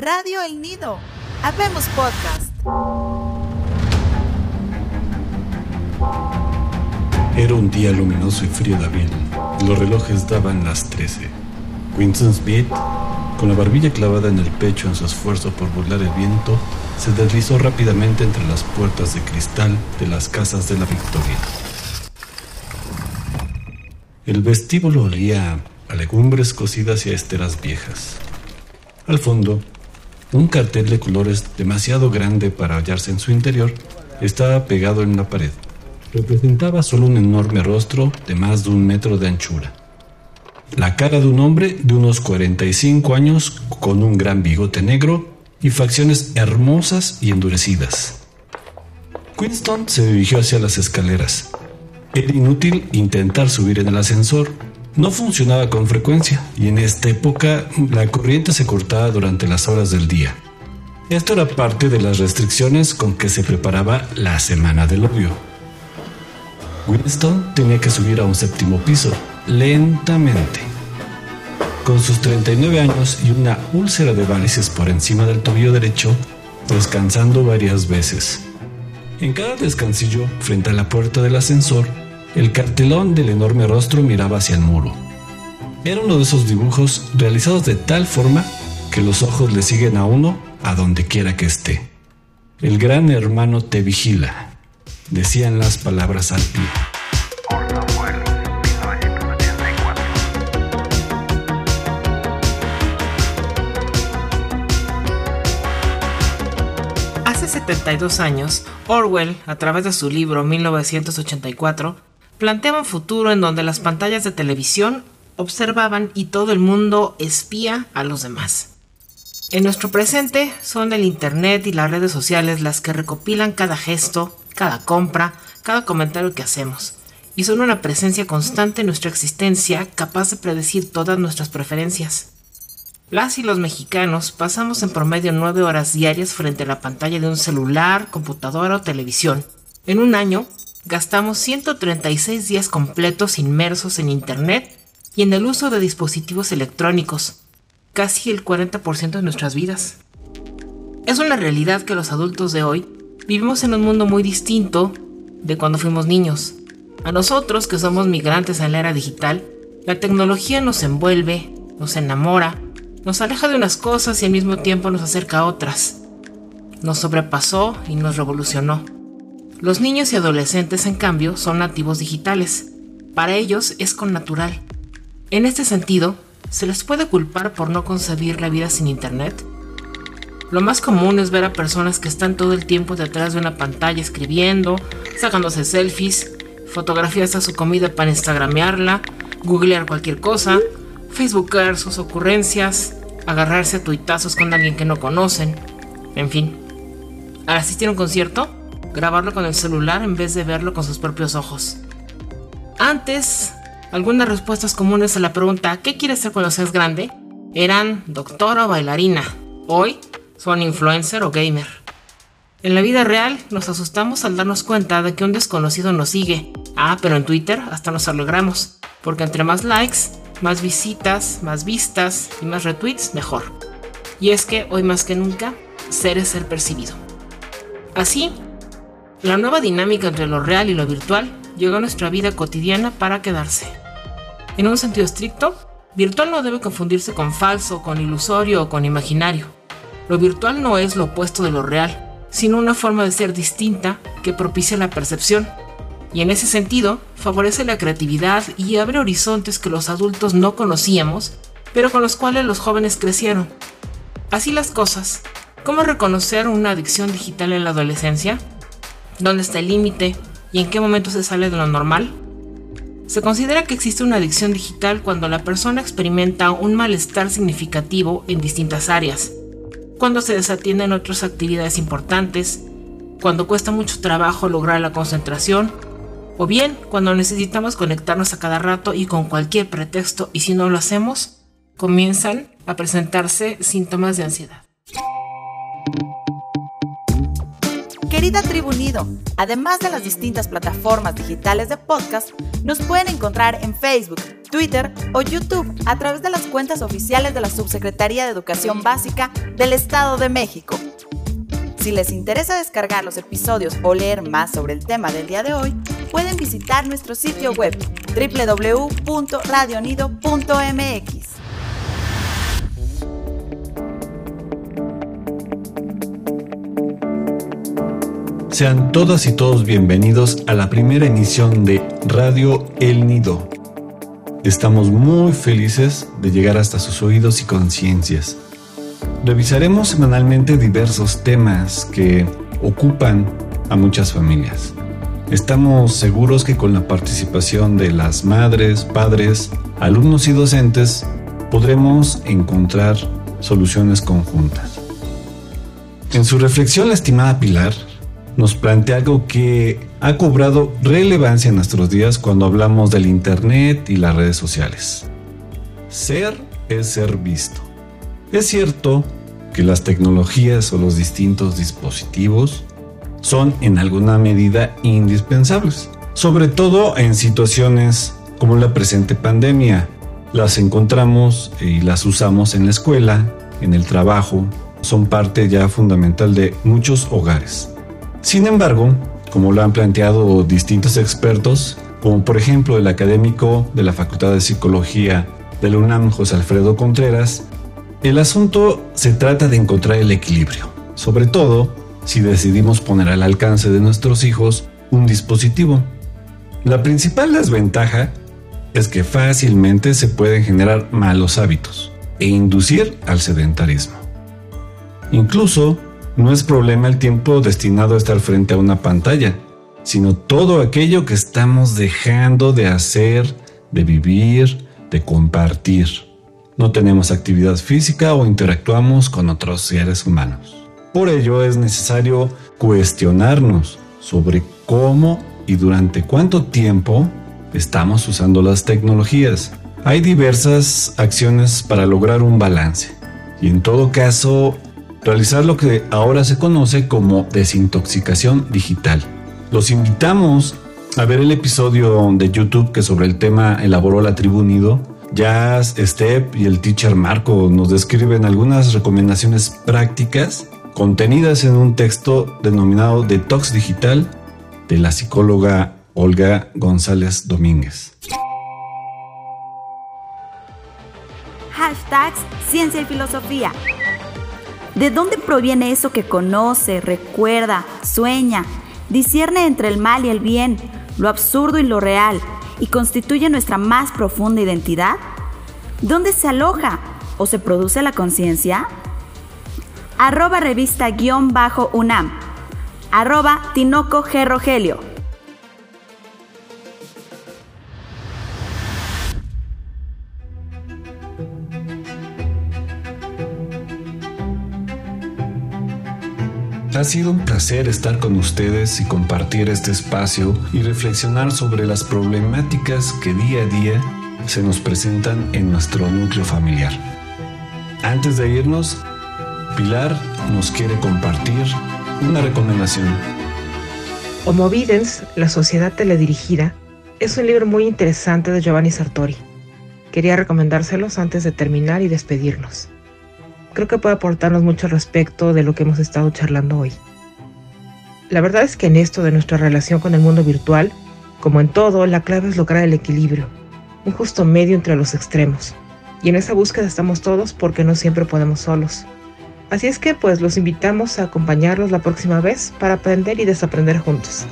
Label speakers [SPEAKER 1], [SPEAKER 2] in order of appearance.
[SPEAKER 1] Radio El Nido. Habemos Podcast.
[SPEAKER 2] Era un día luminoso y frío de abril. Los relojes daban las 13. Winston Smith, con la barbilla clavada en el pecho en su esfuerzo por burlar el viento, se deslizó rápidamente entre las puertas de cristal de las casas de la Victoria. El vestíbulo olía a legumbres cocidas y a esteras viejas. Al fondo, un cartel de colores demasiado grande para hallarse en su interior estaba pegado en la pared. Representaba solo un enorme rostro de más de un metro de anchura. La cara de un hombre de unos 45 años con un gran bigote negro y facciones hermosas y endurecidas. Winston se dirigió hacia las escaleras. Era inútil intentar subir en el ascensor. No funcionaba con frecuencia y en esta época la corriente se cortaba durante las horas del día. Esto era parte de las restricciones con que se preparaba la semana del odio. Winston tenía que subir a un séptimo piso, lentamente. Con sus 39 años y una úlcera de varices por encima del tobillo derecho, descansando varias veces. En cada descansillo, frente a la puerta del ascensor, el cartelón del enorme rostro miraba hacia el muro. Era uno de esos dibujos realizados de tal forma que los ojos le siguen a uno a donde quiera que esté. El gran hermano te vigila, decían las palabras al pie.
[SPEAKER 3] Hace 72 años, Orwell, a través de su libro 1984, planteaba un futuro en donde las pantallas de televisión observaban y todo el mundo espía a los demás. En nuestro presente son el Internet y las redes sociales las que recopilan cada gesto, cada compra, cada comentario que hacemos, y son una presencia constante en nuestra existencia capaz de predecir todas nuestras preferencias. Las y los mexicanos pasamos en promedio nueve horas diarias frente a la pantalla de un celular, computadora o televisión. En un año, gastamos 136 días completos inmersos en Internet y en el uso de dispositivos electrónicos, casi el 40% de nuestras vidas. Es una realidad que los adultos de hoy vivimos en un mundo muy distinto de cuando fuimos niños. A nosotros, que somos migrantes en la era digital, la tecnología nos envuelve, nos enamora, nos aleja de unas cosas y al mismo tiempo nos acerca a otras. Nos sobrepasó y nos revolucionó. Los niños y adolescentes, en cambio, son nativos digitales. Para ellos es con natural. En este sentido, ¿se les puede culpar por no concebir la vida sin Internet? Lo más común es ver a personas que están todo el tiempo detrás de una pantalla escribiendo, sacándose selfies, fotografías a su comida para instagramearla, googlear cualquier cosa, facebookar sus ocurrencias, agarrarse a tuitazos con alguien que no conocen, en fin. Al asistir a un concierto, grabarlo con el celular en vez de verlo con sus propios ojos. Antes, algunas respuestas comunes a la pregunta ¿qué quieres ser cuando seas grande? eran doctora o bailarina. Hoy son influencer o gamer. En la vida real nos asustamos al darnos cuenta de que un desconocido nos sigue. Ah, pero en Twitter hasta nos alegramos, porque entre más likes, más visitas, más vistas y más retweets, mejor. Y es que hoy más que nunca, ser es ser percibido. Así, la nueva dinámica entre lo real y lo virtual llegó a nuestra vida cotidiana para quedarse. En un sentido estricto, virtual no debe confundirse con falso, con ilusorio o con imaginario. Lo virtual no es lo opuesto de lo real, sino una forma de ser distinta que propicia la percepción. Y en ese sentido, favorece la creatividad y abre horizontes que los adultos no conocíamos, pero con los cuales los jóvenes crecieron. Así las cosas. ¿Cómo reconocer una adicción digital en la adolescencia? ¿Dónde está el límite? ¿Y en qué momento se sale de lo normal? Se considera que existe una adicción digital cuando la persona experimenta un malestar significativo en distintas áreas, cuando se desatienden otras actividades importantes, cuando cuesta mucho trabajo lograr la concentración, o bien cuando necesitamos conectarnos a cada rato y con cualquier pretexto y si no lo hacemos, comienzan a presentarse síntomas de ansiedad.
[SPEAKER 1] Querida Tribu Nido, además de las distintas plataformas digitales de podcast, nos pueden encontrar en Facebook, Twitter o YouTube a través de las cuentas oficiales de la Subsecretaría de Educación Básica del Estado de México. Si les interesa descargar los episodios o leer más sobre el tema del día de hoy, pueden visitar nuestro sitio web www.radionido.mx.
[SPEAKER 2] Sean todas y todos bienvenidos a la primera emisión de Radio El Nido. Estamos muy felices de llegar hasta sus oídos y conciencias. Revisaremos semanalmente diversos temas que ocupan a muchas familias. Estamos seguros que con la participación de las madres, padres, alumnos y docentes podremos encontrar soluciones conjuntas. En su reflexión, la estimada Pilar nos plantea algo que ha cobrado relevancia en nuestros días cuando hablamos del Internet y las redes sociales. Ser es ser visto. Es cierto que las tecnologías o los distintos dispositivos son en alguna medida indispensables, sobre todo en situaciones como la presente pandemia. Las encontramos y las usamos en la escuela, en el trabajo, son parte ya fundamental de muchos hogares. Sin embargo, como lo han planteado distintos expertos, como por ejemplo el académico de la Facultad de Psicología de la UNAM, José Alfredo Contreras, el asunto se trata de encontrar el equilibrio, sobre todo si decidimos poner al alcance de nuestros hijos un dispositivo. La principal desventaja es que fácilmente se pueden generar malos hábitos e inducir al sedentarismo. Incluso no es problema el tiempo destinado a estar frente a una pantalla, sino todo aquello que estamos dejando de hacer, de vivir, de compartir. No tenemos actividad física o interactuamos con otros seres humanos. Por ello es necesario cuestionarnos sobre cómo y durante cuánto tiempo estamos usando las tecnologías. Hay diversas acciones para lograr un balance y en todo caso realizar lo que ahora se conoce como desintoxicación digital. Los invitamos a ver el episodio de YouTube que sobre el tema elaboró la tribu Nido. Jazz, Step y el teacher Marco nos describen algunas recomendaciones prácticas contenidas en un texto denominado Detox Digital de la psicóloga Olga González Domínguez.
[SPEAKER 4] Hashtags Ciencia y Filosofía. ¿De dónde proviene eso que conoce, recuerda, sueña, discierne entre el mal y el bien, lo absurdo y lo real, y constituye nuestra más profunda identidad? ¿Dónde se aloja o se produce la conciencia? Arroba revista guion bajo UNAM. Arroba Tinoco G. Rogelio.
[SPEAKER 2] Sido un placer estar con ustedes y compartir este espacio y reflexionar sobre las problemáticas que día a día se nos presentan en nuestro núcleo familiar. Antes de irnos, Pilar nos quiere compartir una recomendación.
[SPEAKER 3] Homo Videns, la sociedad teledirigida, es un libro muy interesante de Giovanni Sartori. Quería recomendárselos antes de terminar y despedirnos creo que puede aportarnos mucho respecto de lo que hemos estado charlando hoy. La verdad es que en esto de nuestra relación con el mundo virtual, como en todo, la clave es lograr el equilibrio, un justo medio entre los extremos. Y en esa búsqueda estamos todos porque no siempre podemos solos. Así es que pues los invitamos a acompañarlos la próxima vez para aprender y desaprender juntos.